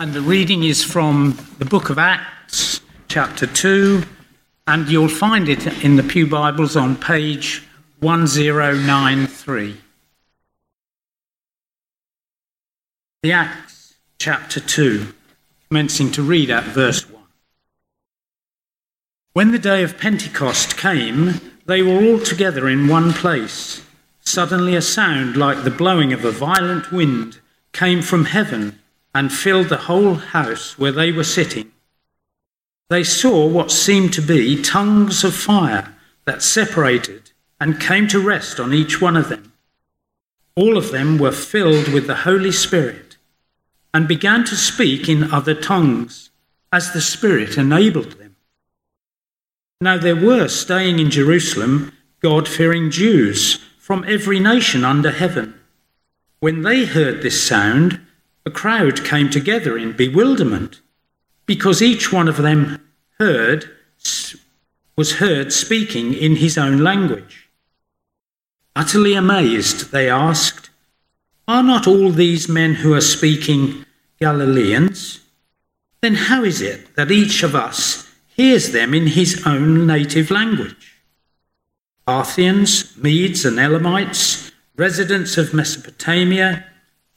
And the reading is from the book of Acts, chapter 2, and you'll find it in the Pew Bibles on page 1093. The Acts, chapter 2, commencing to read at verse 1. When the day of Pentecost came, they were all together in one place. Suddenly, a sound like the blowing of a violent wind came from heaven and filled the whole house where they were sitting. They saw what seemed to be tongues of fire that separated and came to rest on each one of them. All of them were filled with the Holy Spirit and began to speak in other tongues as the Spirit enabled them. Now there were staying in Jerusalem God fearing Jews from every nation under heaven. When they heard this sound, a crowd came together in bewilderment, because each one of them heard was heard speaking in his own language. Utterly amazed, they asked, Are not all these men who are speaking Galileans? Then how is it that each of us hears them in his own native language? Parthians, Medes, and Elamites, residents of Mesopotamia,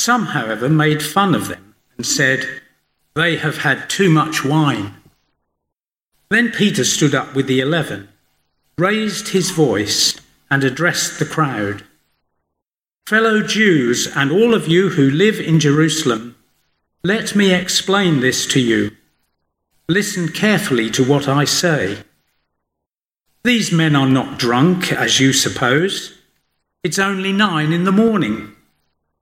Some, however, made fun of them and said, They have had too much wine. Then Peter stood up with the eleven, raised his voice, and addressed the crowd Fellow Jews, and all of you who live in Jerusalem, let me explain this to you. Listen carefully to what I say. These men are not drunk, as you suppose. It's only nine in the morning.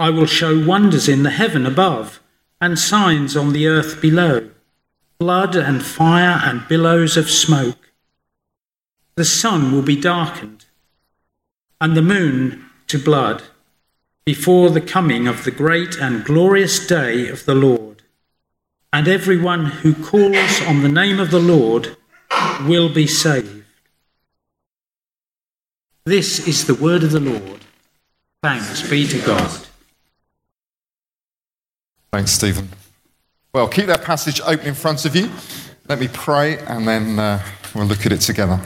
I will show wonders in the heaven above and signs on the earth below blood and fire and billows of smoke. The sun will be darkened and the moon to blood before the coming of the great and glorious day of the Lord. And everyone who calls on the name of the Lord will be saved. This is the word of the Lord. Thanks be to God. Thanks, Stephen. Well, keep that passage open in front of you. Let me pray and then uh, we'll look at it together.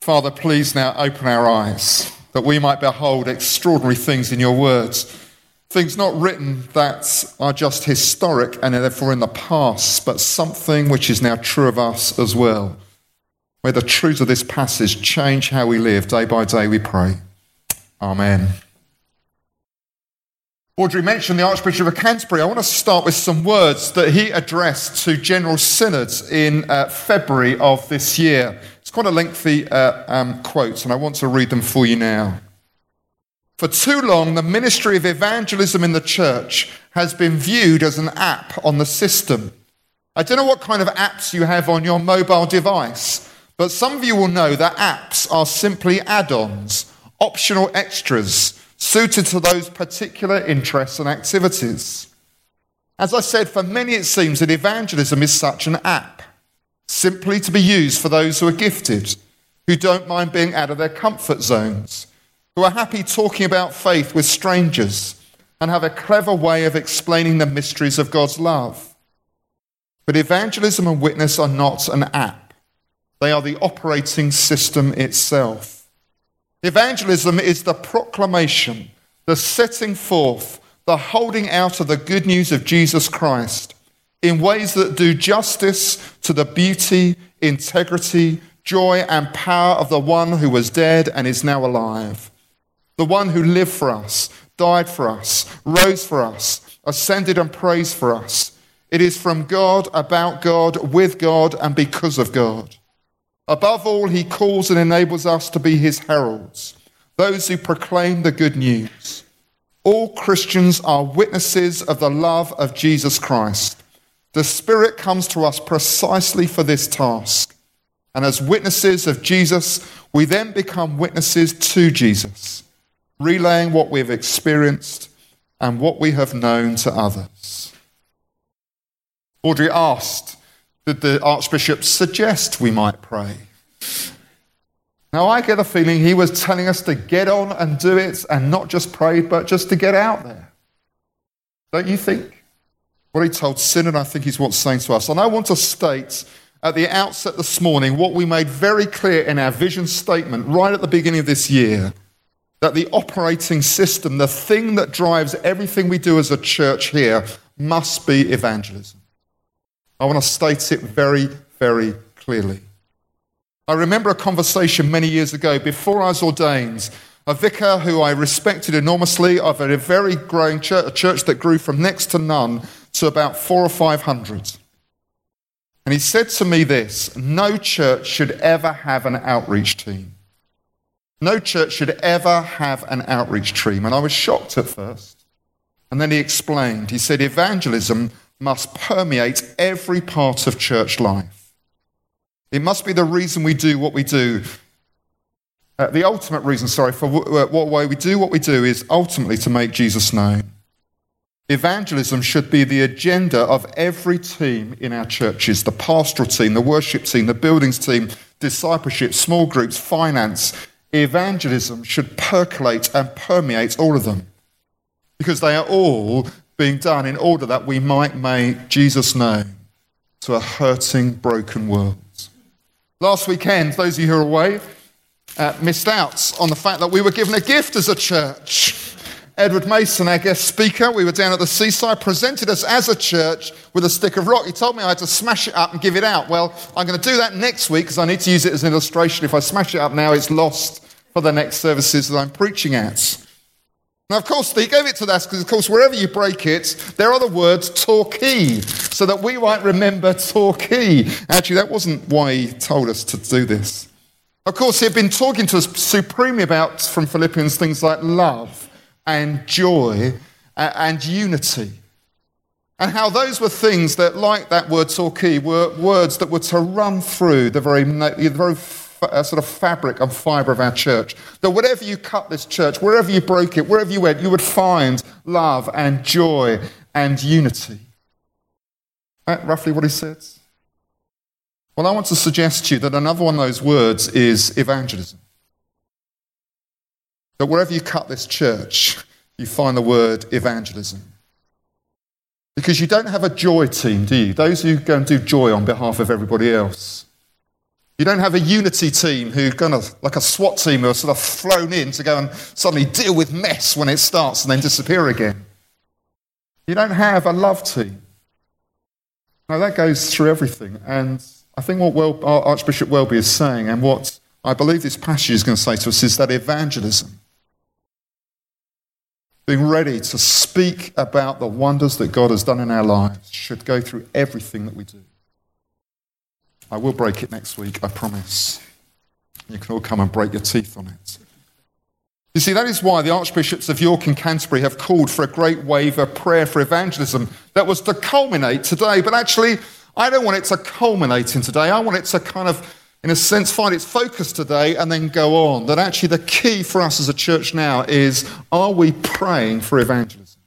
Father, please now open our eyes that we might behold extraordinary things in your words. Things not written that are just historic and therefore in the past, but something which is now true of us as well. May the truths of this passage change how we live day by day, we pray. Amen. Audrey mentioned the Archbishop of Canterbury. I want to start with some words that he addressed to General Synods in uh, February of this year. It's quite a lengthy uh, um, quote, and I want to read them for you now. For too long, the ministry of evangelism in the church has been viewed as an app on the system. I don't know what kind of apps you have on your mobile device. But some of you will know that apps are simply add ons, optional extras suited to those particular interests and activities. As I said, for many it seems that evangelism is such an app, simply to be used for those who are gifted, who don't mind being out of their comfort zones, who are happy talking about faith with strangers, and have a clever way of explaining the mysteries of God's love. But evangelism and witness are not an app. They are the operating system itself. Evangelism is the proclamation, the setting forth, the holding out of the good news of Jesus Christ. in ways that do justice to the beauty, integrity, joy, and power of the one who was dead and is now alive. The one who lived for us, died for us, rose for us, ascended and praised for us. It is from God, about God, with God, and because of God. Above all, he calls and enables us to be his heralds, those who proclaim the good news. All Christians are witnesses of the love of Jesus Christ. The Spirit comes to us precisely for this task. And as witnesses of Jesus, we then become witnesses to Jesus, relaying what we've experienced and what we have known to others. Audrey asked, Did the Archbishop suggest we might pray? Now, I get a feeling he was telling us to get on and do it and not just pray, but just to get out there. Don't you think? What he told Synod, I think, is what's saying to us. And I want to state at the outset this morning what we made very clear in our vision statement right at the beginning of this year that the operating system, the thing that drives everything we do as a church here, must be evangelism. I want to state it very, very clearly. I remember a conversation many years ago before I was ordained. A vicar who I respected enormously of a very growing church, a church that grew from next to none to about four or five hundred. And he said to me this no church should ever have an outreach team. No church should ever have an outreach team. And I was shocked at first. And then he explained. He said, evangelism must permeate every part of church life. It must be the reason we do what we do. Uh, the ultimate reason, sorry, for w- uh, what way we do what we do is ultimately to make Jesus known. Evangelism should be the agenda of every team in our churches the pastoral team, the worship team, the buildings team, discipleship, small groups, finance. Evangelism should percolate and permeate all of them because they are all being done in order that we might make Jesus known to a hurting, broken world. Last weekend, those of you who are away uh, missed out on the fact that we were given a gift as a church. Edward Mason, our guest speaker, we were down at the seaside, presented us as a church with a stick of rock. He told me I had to smash it up and give it out. Well, I'm going to do that next week because I need to use it as an illustration. If I smash it up now, it's lost for the next services that I'm preaching at. Now, of course, he gave it to us because, of course, wherever you break it, there are the words Torquay, so that we might remember Torquay. Actually, that wasn't why he told us to do this. Of course, he had been talking to us supremely about, from Philippians, things like love and joy and unity. And how those were things that, like that word Torquay, were words that were to run through the very, the very uh, sort of fabric and fibre of our church. That whatever you cut this church, wherever you broke it, wherever you went, you would find love and joy and unity. That roughly what he says? Well, I want to suggest to you that another one of those words is evangelism. That wherever you cut this church, you find the word evangelism. Because you don't have a joy team, do you? Those who go and do joy on behalf of everybody else. You don't have a unity team who kind of like a SWAT team who are sort of flown in to go and suddenly deal with mess when it starts and then disappear again. You don't have a love team. Now that goes through everything. And I think what well, Archbishop Welby is saying, and what I believe this passage is going to say to us, is that evangelism being ready to speak about the wonders that God has done in our lives should go through everything that we do. I will break it next week, I promise. You can all come and break your teeth on it. You see, that is why the Archbishops of York and Canterbury have called for a great wave of prayer for evangelism that was to culminate today. But actually, I don't want it to culminate in today. I want it to kind of in a sense, find its focus today and then go on. That actually the key for us as a church now is are we praying for evangelism?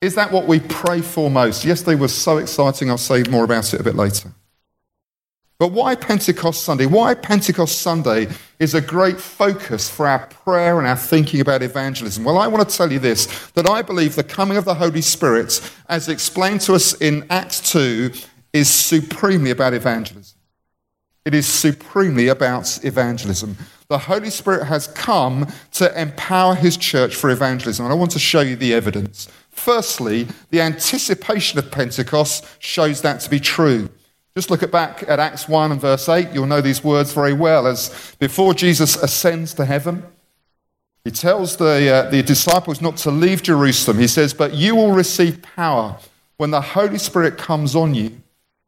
Is that what we pray for most? Yesterday was so exciting, I'll say more about it a bit later. But why Pentecost Sunday? Why Pentecost Sunday is a great focus for our prayer and our thinking about evangelism? Well, I want to tell you this that I believe the coming of the Holy Spirit, as explained to us in Acts 2, is supremely about evangelism. It is supremely about evangelism. The Holy Spirit has come to empower his church for evangelism. And I want to show you the evidence. Firstly, the anticipation of Pentecost shows that to be true. Just look at back at Acts 1 and verse 8. You'll know these words very well. As before Jesus ascends to heaven, he tells the, uh, the disciples not to leave Jerusalem. He says, But you will receive power when the Holy Spirit comes on you,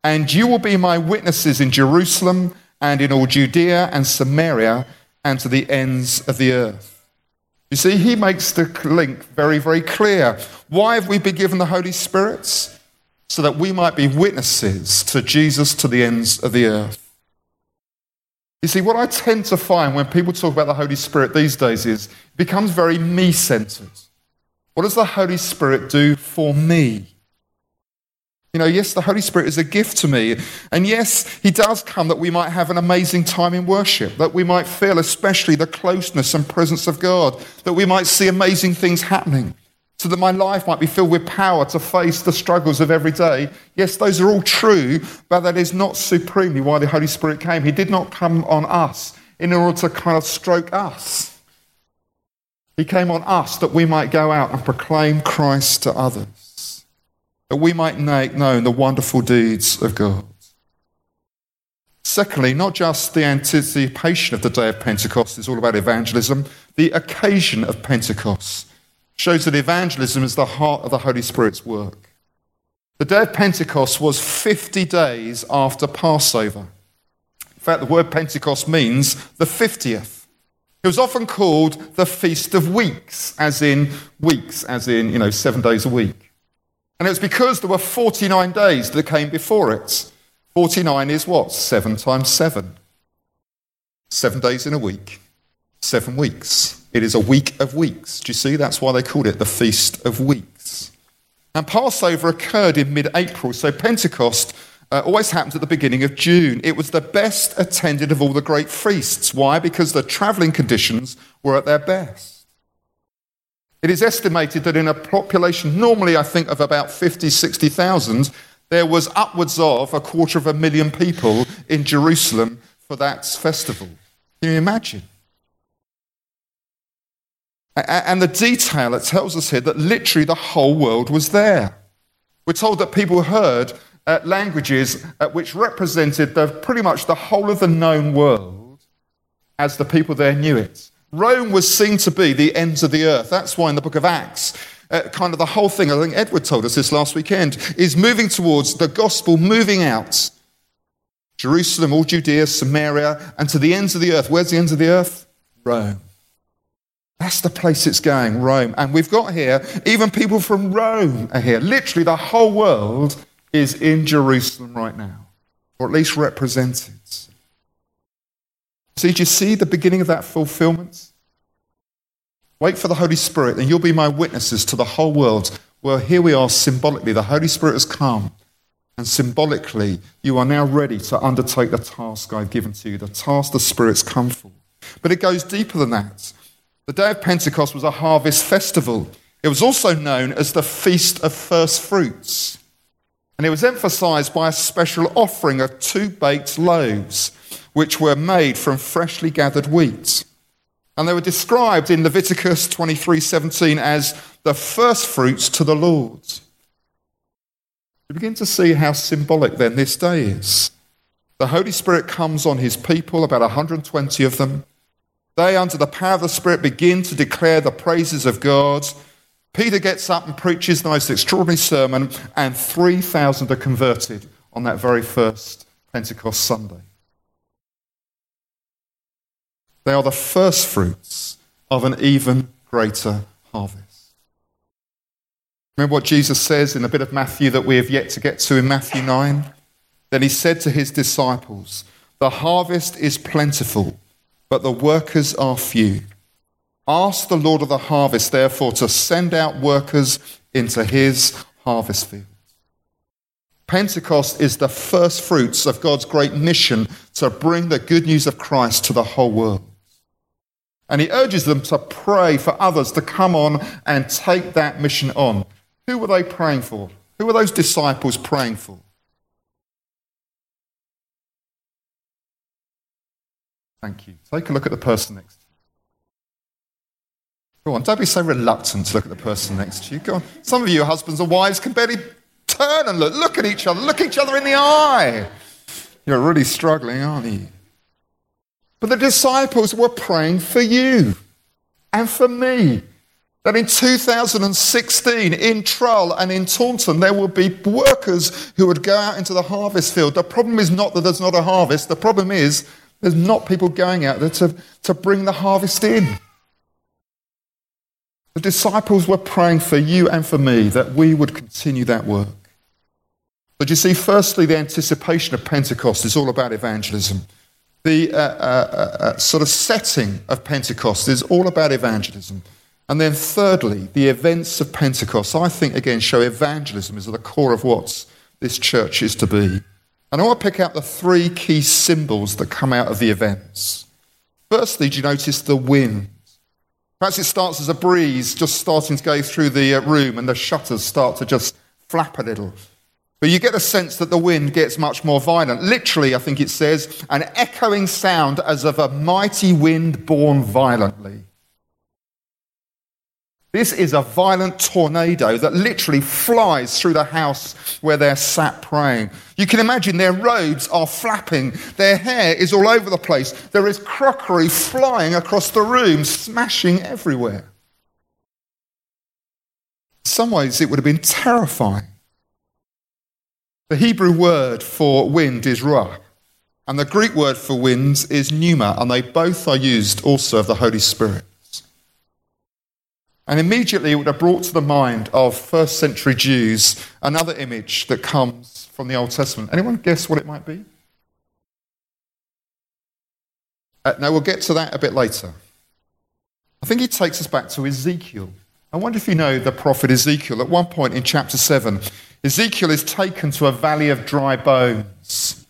and you will be my witnesses in Jerusalem and in all Judea and Samaria and to the ends of the earth. You see, he makes the link very, very clear. Why have we been given the Holy Spirit? So that we might be witnesses to Jesus to the ends of the earth. You see, what I tend to find when people talk about the Holy Spirit these days is it becomes very me centered. What does the Holy Spirit do for me? You know, yes, the Holy Spirit is a gift to me. And yes, He does come that we might have an amazing time in worship, that we might feel especially the closeness and presence of God, that we might see amazing things happening, so that my life might be filled with power to face the struggles of every day. Yes, those are all true, but that is not supremely why the Holy Spirit came. He did not come on us in order to kind of stroke us. He came on us that we might go out and proclaim Christ to others that we might make known the wonderful deeds of God. Secondly, not just the anticipation of the day of Pentecost is all about evangelism, the occasion of Pentecost shows that evangelism is the heart of the Holy Spirit's work. The day of Pentecost was 50 days after Passover. In fact, the word Pentecost means the 50th. It was often called the Feast of Weeks, as in weeks, as in, you know, seven days a week. And it was because there were 49 days that came before it. 49 is what? 7 times 7. Seven days in a week. Seven weeks. It is a week of weeks. Do you see? That's why they called it the Feast of Weeks. And Passover occurred in mid April, so Pentecost uh, always happens at the beginning of June. It was the best attended of all the great feasts. Why? Because the travelling conditions were at their best. It is estimated that in a population, normally I think of about 50, 60,000, there was upwards of a quarter of a million people in Jerusalem for that festival. Can you imagine? And the detail it tells us here that literally the whole world was there. We're told that people heard uh, languages uh, which represented the, pretty much the whole of the known world as the people there knew it. Rome was seen to be the ends of the earth. That's why in the book of Acts, uh, kind of the whole thing, I think Edward told us this last weekend, is moving towards the gospel moving out. Jerusalem, all Judea, Samaria, and to the ends of the earth. Where's the ends of the earth? Rome. That's the place it's going, Rome. And we've got here, even people from Rome are here. Literally, the whole world is in Jerusalem right now, or at least represented. See, do you see the beginning of that fulfillment? Wait for the Holy Spirit, and you'll be my witnesses to the whole world. Well, here we are symbolically. The Holy Spirit has come, and symbolically, you are now ready to undertake the task I've given to you, the task the Spirit's come for. But it goes deeper than that. The day of Pentecost was a harvest festival. It was also known as the Feast of First Fruits. And it was emphasized by a special offering of two baked loaves which were made from freshly gathered wheat. And they were described in Leviticus 23:17 as the first fruits to the Lord. You begin to see how symbolic then this day is. The Holy Spirit comes on his people, about 120 of them. They, under the power of the Spirit, begin to declare the praises of God. Peter gets up and preaches the most extraordinary sermon, and 3,000 are converted on that very first Pentecost Sunday. They are the first fruits of an even greater harvest. Remember what Jesus says in a bit of Matthew that we have yet to get to in Matthew 9? Then he said to his disciples, The harvest is plentiful, but the workers are few. Ask the Lord of the harvest, therefore, to send out workers into his harvest field. Pentecost is the first fruits of God's great mission to bring the good news of Christ to the whole world. And he urges them to pray for others to come on and take that mission on. Who were they praying for? Who were those disciples praying for? Thank you. Take a look at the person next to Go on, don't be so reluctant to look at the person next to you. Go on. Some of you husbands and wives can barely turn and look. Look at each other. Look each other in the eye. You're really struggling, aren't you? But the disciples were praying for you and for me. That in 2016, in Trull and in Taunton, there would be workers who would go out into the harvest field. The problem is not that there's not a harvest, the problem is there's not people going out there to, to bring the harvest in. The disciples were praying for you and for me that we would continue that work. But you see, firstly, the anticipation of Pentecost is all about evangelism. The uh, uh, uh, uh sort of setting of Pentecost is all about evangelism. And then, thirdly, the events of Pentecost, I think, again, show evangelism is at the core of what this church is to be. And I want to pick out the three key symbols that come out of the events. Firstly, do you notice the wind? Perhaps it starts as a breeze just starting to go through the uh, room and the shutters start to just flap a little. But you get a sense that the wind gets much more violent. Literally, I think it says, an echoing sound as of a mighty wind born violently. This is a violent tornado that literally flies through the house where they're sat praying. You can imagine their robes are flapping, their hair is all over the place, there is crockery flying across the room, smashing everywhere. In some ways, it would have been terrifying. The Hebrew word for wind is ruach, and the Greek word for winds is pneuma, and they both are used also of the Holy Spirit. And immediately it would have brought to the mind of first century Jews another image that comes from the Old Testament. Anyone guess what it might be? Uh, no, we'll get to that a bit later. I think it takes us back to Ezekiel. I wonder if you know the prophet Ezekiel. At one point in chapter 7, Ezekiel is taken to a valley of dry bones.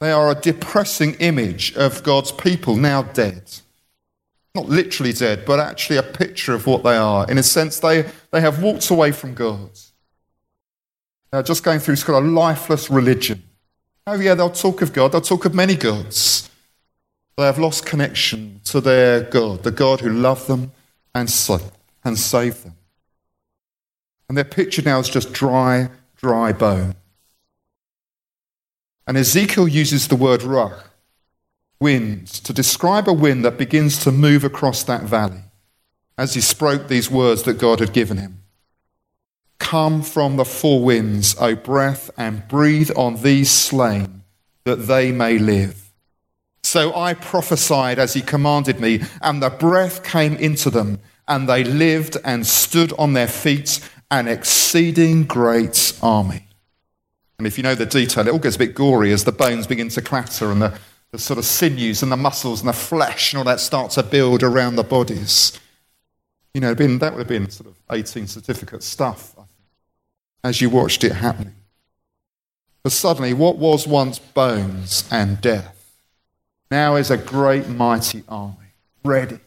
They are a depressing image of God's people now dead not literally dead, but actually a picture of what they are. In a sense, they, they have walked away from God. They're just going through sort of lifeless religion. Oh, yeah, they'll talk of God, they'll talk of many gods. They have lost connection to their God, the God who loved them and, and saved them. And their picture now is just dry, dry bone. And Ezekiel uses the word ruach wind to describe a wind that begins to move across that valley as he spoke these words that God had given him. Come from the four winds, O breath, and breathe on these slain, that they may live. So I prophesied as he commanded me, and the breath came into them, and they lived and stood on their feet, an exceeding great army. And if you know the detail, it all gets a bit gory as the bones begin to clatter and the the sort of sinews and the muscles and the flesh and all that start to build around the bodies. You know, been, that would have been sort of 18 certificate stuff, as you watched it happening. But suddenly, what was once bones and death now is a great mighty army, ready,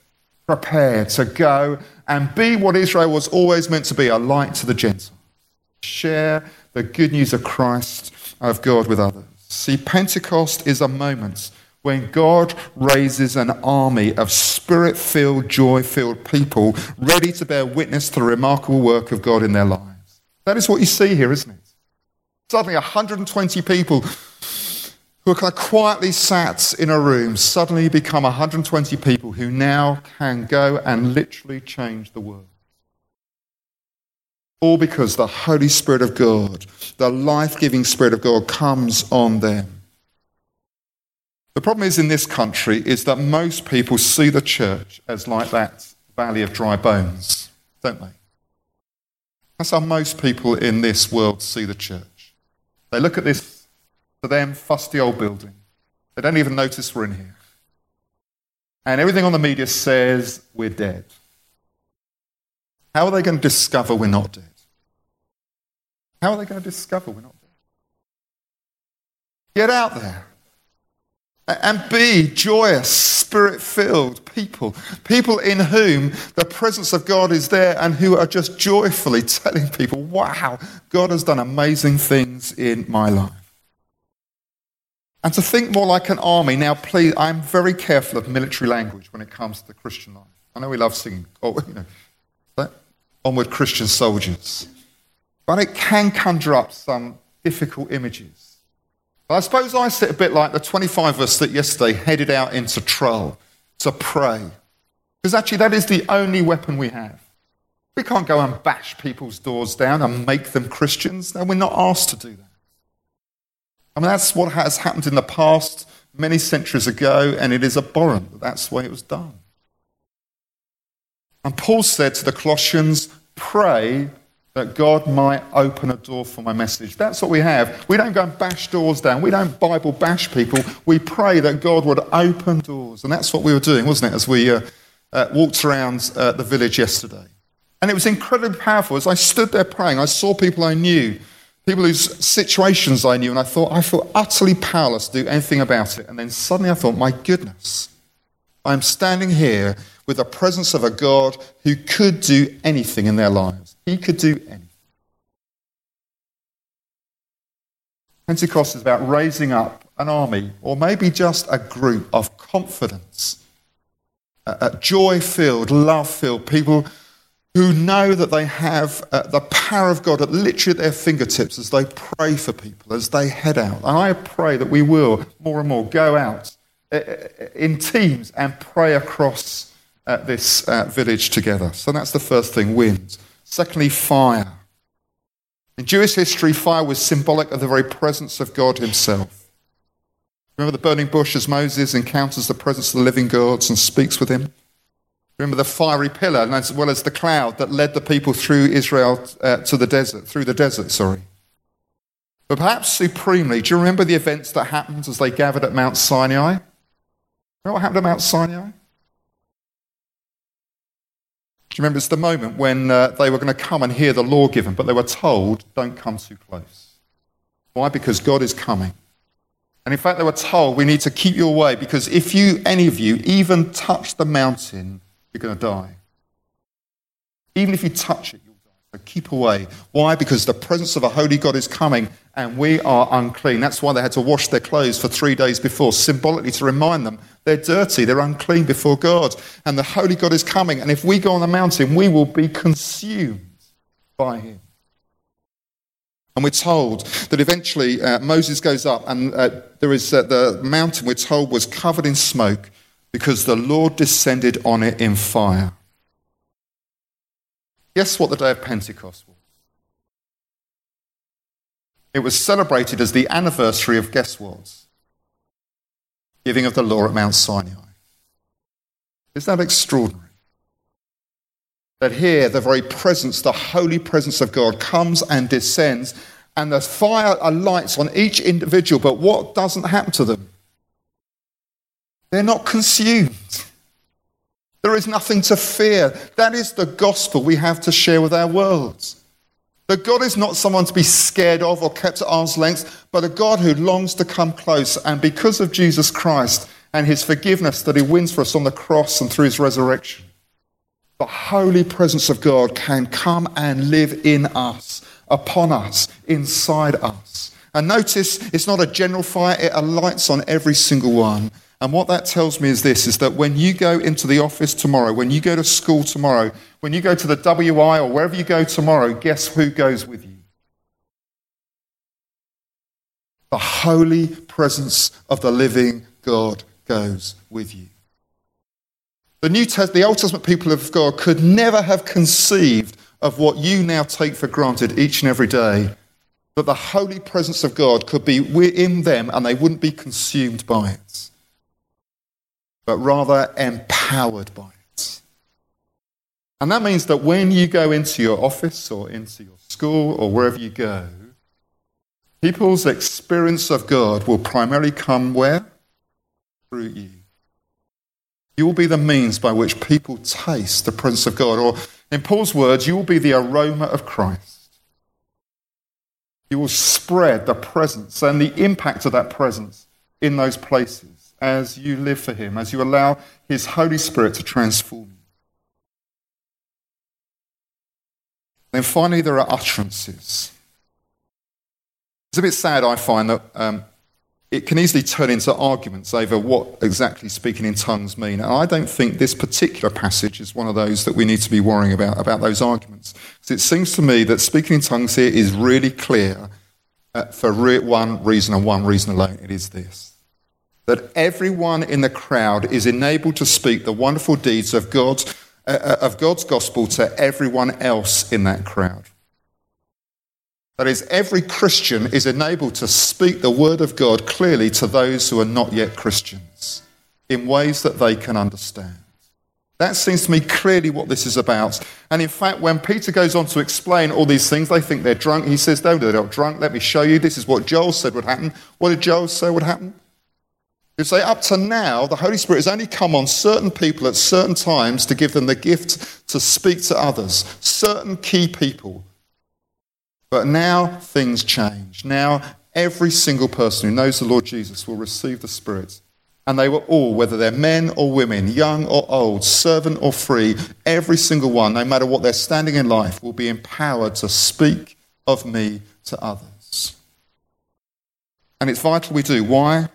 prepared to go and be what Israel was always meant to be a light to the Gentiles. Share the good news of Christ, of God with others. See, Pentecost is a moment when God raises an army of spirit filled, joy filled people ready to bear witness to the remarkable work of God in their lives. That is what you see here, isn't it? Suddenly, 120 people who are kind of quietly sat in a room suddenly become 120 people who now can go and literally change the world. All because the Holy Spirit of God, the life giving Spirit of God, comes on them. The problem is in this country is that most people see the church as like that valley of dry bones, don't they? That's how most people in this world see the church. They look at this, to them, fusty old building. They don't even notice we're in here. And everything on the media says we're dead. How are they going to discover we're not dead? How are they going to discover we're not there? Get out there and be joyous, spirit filled people. People in whom the presence of God is there and who are just joyfully telling people, wow, God has done amazing things in my life. And to think more like an army. Now, please, I'm very careful of military language when it comes to the Christian life. I know we love singing, oh, you know, onward Christian soldiers. But it can conjure up some difficult images. But I suppose I sit a bit like the 25 of us that yesterday headed out into Trull to pray. Because actually, that is the only weapon we have. We can't go and bash people's doors down and make them Christians. No, we're not asked to do that. I mean, that's what has happened in the past many centuries ago, and it is abhorrent that that's the way it was done. And Paul said to the Colossians, pray that God might open a door for my message. That's what we have. We don't go and bash doors down. We don't Bible bash people. We pray that God would open doors. And that's what we were doing, wasn't it, as we uh, uh, walked around uh, the village yesterday. And it was incredibly powerful. As I stood there praying, I saw people I knew, people whose situations I knew, and I thought, I feel utterly powerless to do anything about it. And then suddenly I thought, my goodness, I'm standing here with the presence of a God who could do anything in their lives. He could do anything. Pentecost is about raising up an army, or maybe just a group of confidence, joy filled, love filled people who know that they have uh, the power of God at literally at their fingertips as they pray for people, as they head out. And I pray that we will more and more go out uh, uh in teams and pray across uh, this village together. So that's the first thing wind. Secondly, fire. In Jewish history, fire was symbolic of the very presence of God Himself. Remember the burning bush as Moses encounters the presence of the living God and speaks with him? Remember the fiery pillar, as well as the cloud that led the people through Israel uh, to the desert, through the desert, sorry. But perhaps supremely, do you remember the events that happened as they gathered at Mount Sinai? Remember what happened at Mount Sinai? Do you remember it's the moment when uh, they were going to come and hear the law given, but they were told, don't come too close. Why? Because God is coming. And in fact, they were told, we need to keep you away because if you, any of you, even touch the mountain, you're going to die. Even if you touch it. So keep away. Why? Because the presence of a holy God is coming and we are unclean. That's why they had to wash their clothes for three days before, symbolically to remind them they're dirty, they're unclean before God. And the holy God is coming. And if we go on the mountain, we will be consumed by him. And we're told that eventually uh, Moses goes up, and uh, there is uh, the mountain, we're told, was covered in smoke because the Lord descended on it in fire. Guess what the day of Pentecost was? It was celebrated as the anniversary of guess what? Giving of the law at Mount Sinai. Is that extraordinary? That here, the very presence, the holy presence of God comes and descends, and the fire alights on each individual, but what doesn't happen to them? They're not consumed. There is nothing to fear. That is the gospel we have to share with our world. That God is not someone to be scared of or kept at arm's length, but a God who longs to come close. And because of Jesus Christ and his forgiveness that he wins for us on the cross and through his resurrection, the holy presence of God can come and live in us, upon us, inside us. And notice it's not a general fire, it alights on every single one. And what that tells me is this is that when you go into the office tomorrow, when you go to school tomorrow, when you go to the WI or wherever you go tomorrow, guess who goes with you? The holy presence of the living God goes with you. The, New Test- the Old Testament people of God could never have conceived of what you now take for granted each and every day. That the holy presence of God could be in them and they wouldn't be consumed by it but rather empowered by it. And that means that when you go into your office or into your school or wherever you go, people's experience of God will primarily come where? Through you. You will be the means by which people taste the Prince of God. Or, in Paul's words, you will be the aroma of Christ. You will spread the presence and the impact of that presence in those places as you live for Him, as you allow His Holy Spirit to transform you. Then finally, there are utterances. It's a bit sad, I find, that um, it can easily turn into arguments over what exactly speaking in tongues mean. And I don't think this particular passage is one of those that we need to be worrying about, about those arguments. Because it seems to me that speaking in tongues here is really clear uh, for re- one reason and one reason alone. It is this that everyone in the crowd is enabled to speak the wonderful deeds of God's, uh, uh of God's gospel to everyone else in that crowd. That is, every Christian is enabled to speak the word of God clearly to those who are not yet Christians in ways that they can understand. That seems to me clearly what this is about. And in fact, when Peter goes on to explain all these things, they think they're drunk. He says, No, they're not drunk. Let me show you. This is what Joel said would happen. What did Joel say would happen? He'd say, Up to now, the Holy Spirit has only come on certain people at certain times to give them the gift to speak to others, certain key people. But now things change. Now every single person who knows the Lord Jesus will receive the Spirit. And they were all, whether they're men or women, young or old, servant or free, every single one, no matter what they're standing in life, will be empowered to speak of me to others. And it's vital we do. Why?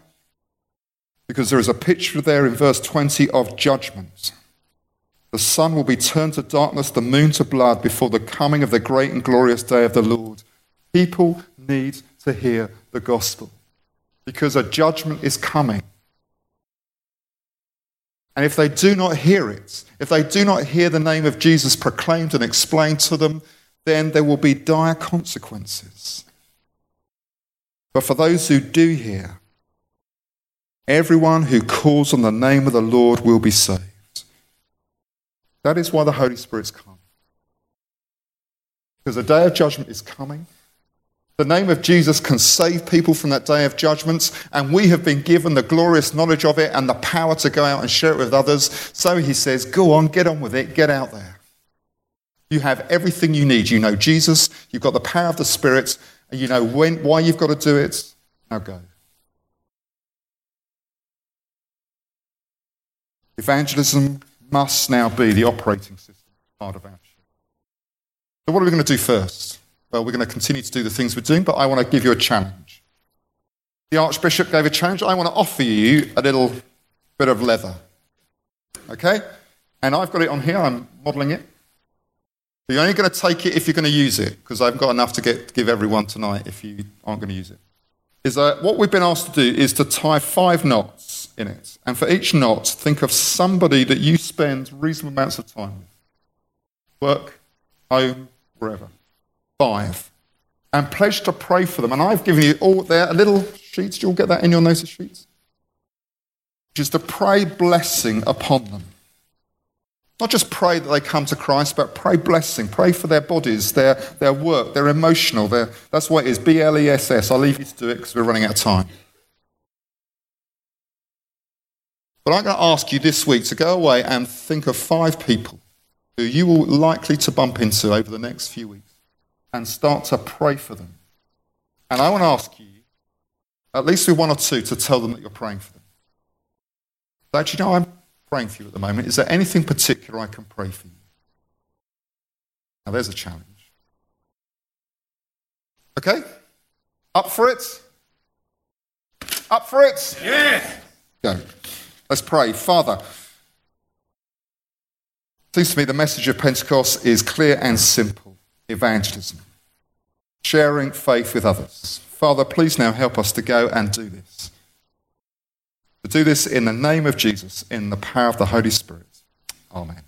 Because there is a picture there in verse 20 of judgment. The sun will be turned to darkness, the moon to blood before the coming of the great and glorious day of the Lord. People need to hear the gospel because a judgment is coming. And if they do not hear it, if they do not hear the name of Jesus proclaimed and explained to them, then there will be dire consequences. But for those who do hear, everyone who calls on the name of the Lord will be saved. That is why the Holy Spirit's come. Because the day of judgment is coming. The name of Jesus can save people from that day of judgment, and we have been given the glorious knowledge of it and the power to go out and share it with others. So he says, Go on, get on with it, get out there. You have everything you need. You know Jesus, you've got the power of the Spirit, and you know when, why you've got to do it. Now go. Evangelism must now be the operating system part of our church. So, what are we going to do first? Well, we're going to continue to do the things we're doing, but I want to give you a challenge. The Archbishop gave a challenge. I want to offer you a little bit of leather. Okay? And I've got it on here. I'm modeling it. You're only going to take it if you're going to use it, because I've got enough to get, give everyone tonight if you aren't going to use it. Is that what we've been asked to do is to tie five knots in it. And for each knot, think of somebody that you spend reasonable amounts of time with work, home, wherever. Five. And pledge to pray for them. And I've given you all there, a little sheets. Do you all get that in your notice sheets? Which is to pray blessing upon them. Not just pray that they come to Christ, but pray blessing. Pray for their bodies, their, their work, their emotional. Their, that's what it is. B L E S S. I'll leave you to do it because we're running out of time. But I'm going to ask you this week to go away and think of five people who you will likely to bump into over the next few weeks and start to pray for them. And I want to ask you, at least with one or two, to tell them that you're praying for them. Actually, know I'm praying for you at the moment. Is there anything particular I can pray for you? Now, there's a challenge. Okay? Up for it? Up for it? Yeah. Go. Let's pray. Father, seems to me the message of Pentecost is clear and simple evangelism, sharing faith with others. Father, please now help us to go and do this. To do this in the name of Jesus, in the power of the Holy Spirit. Amen.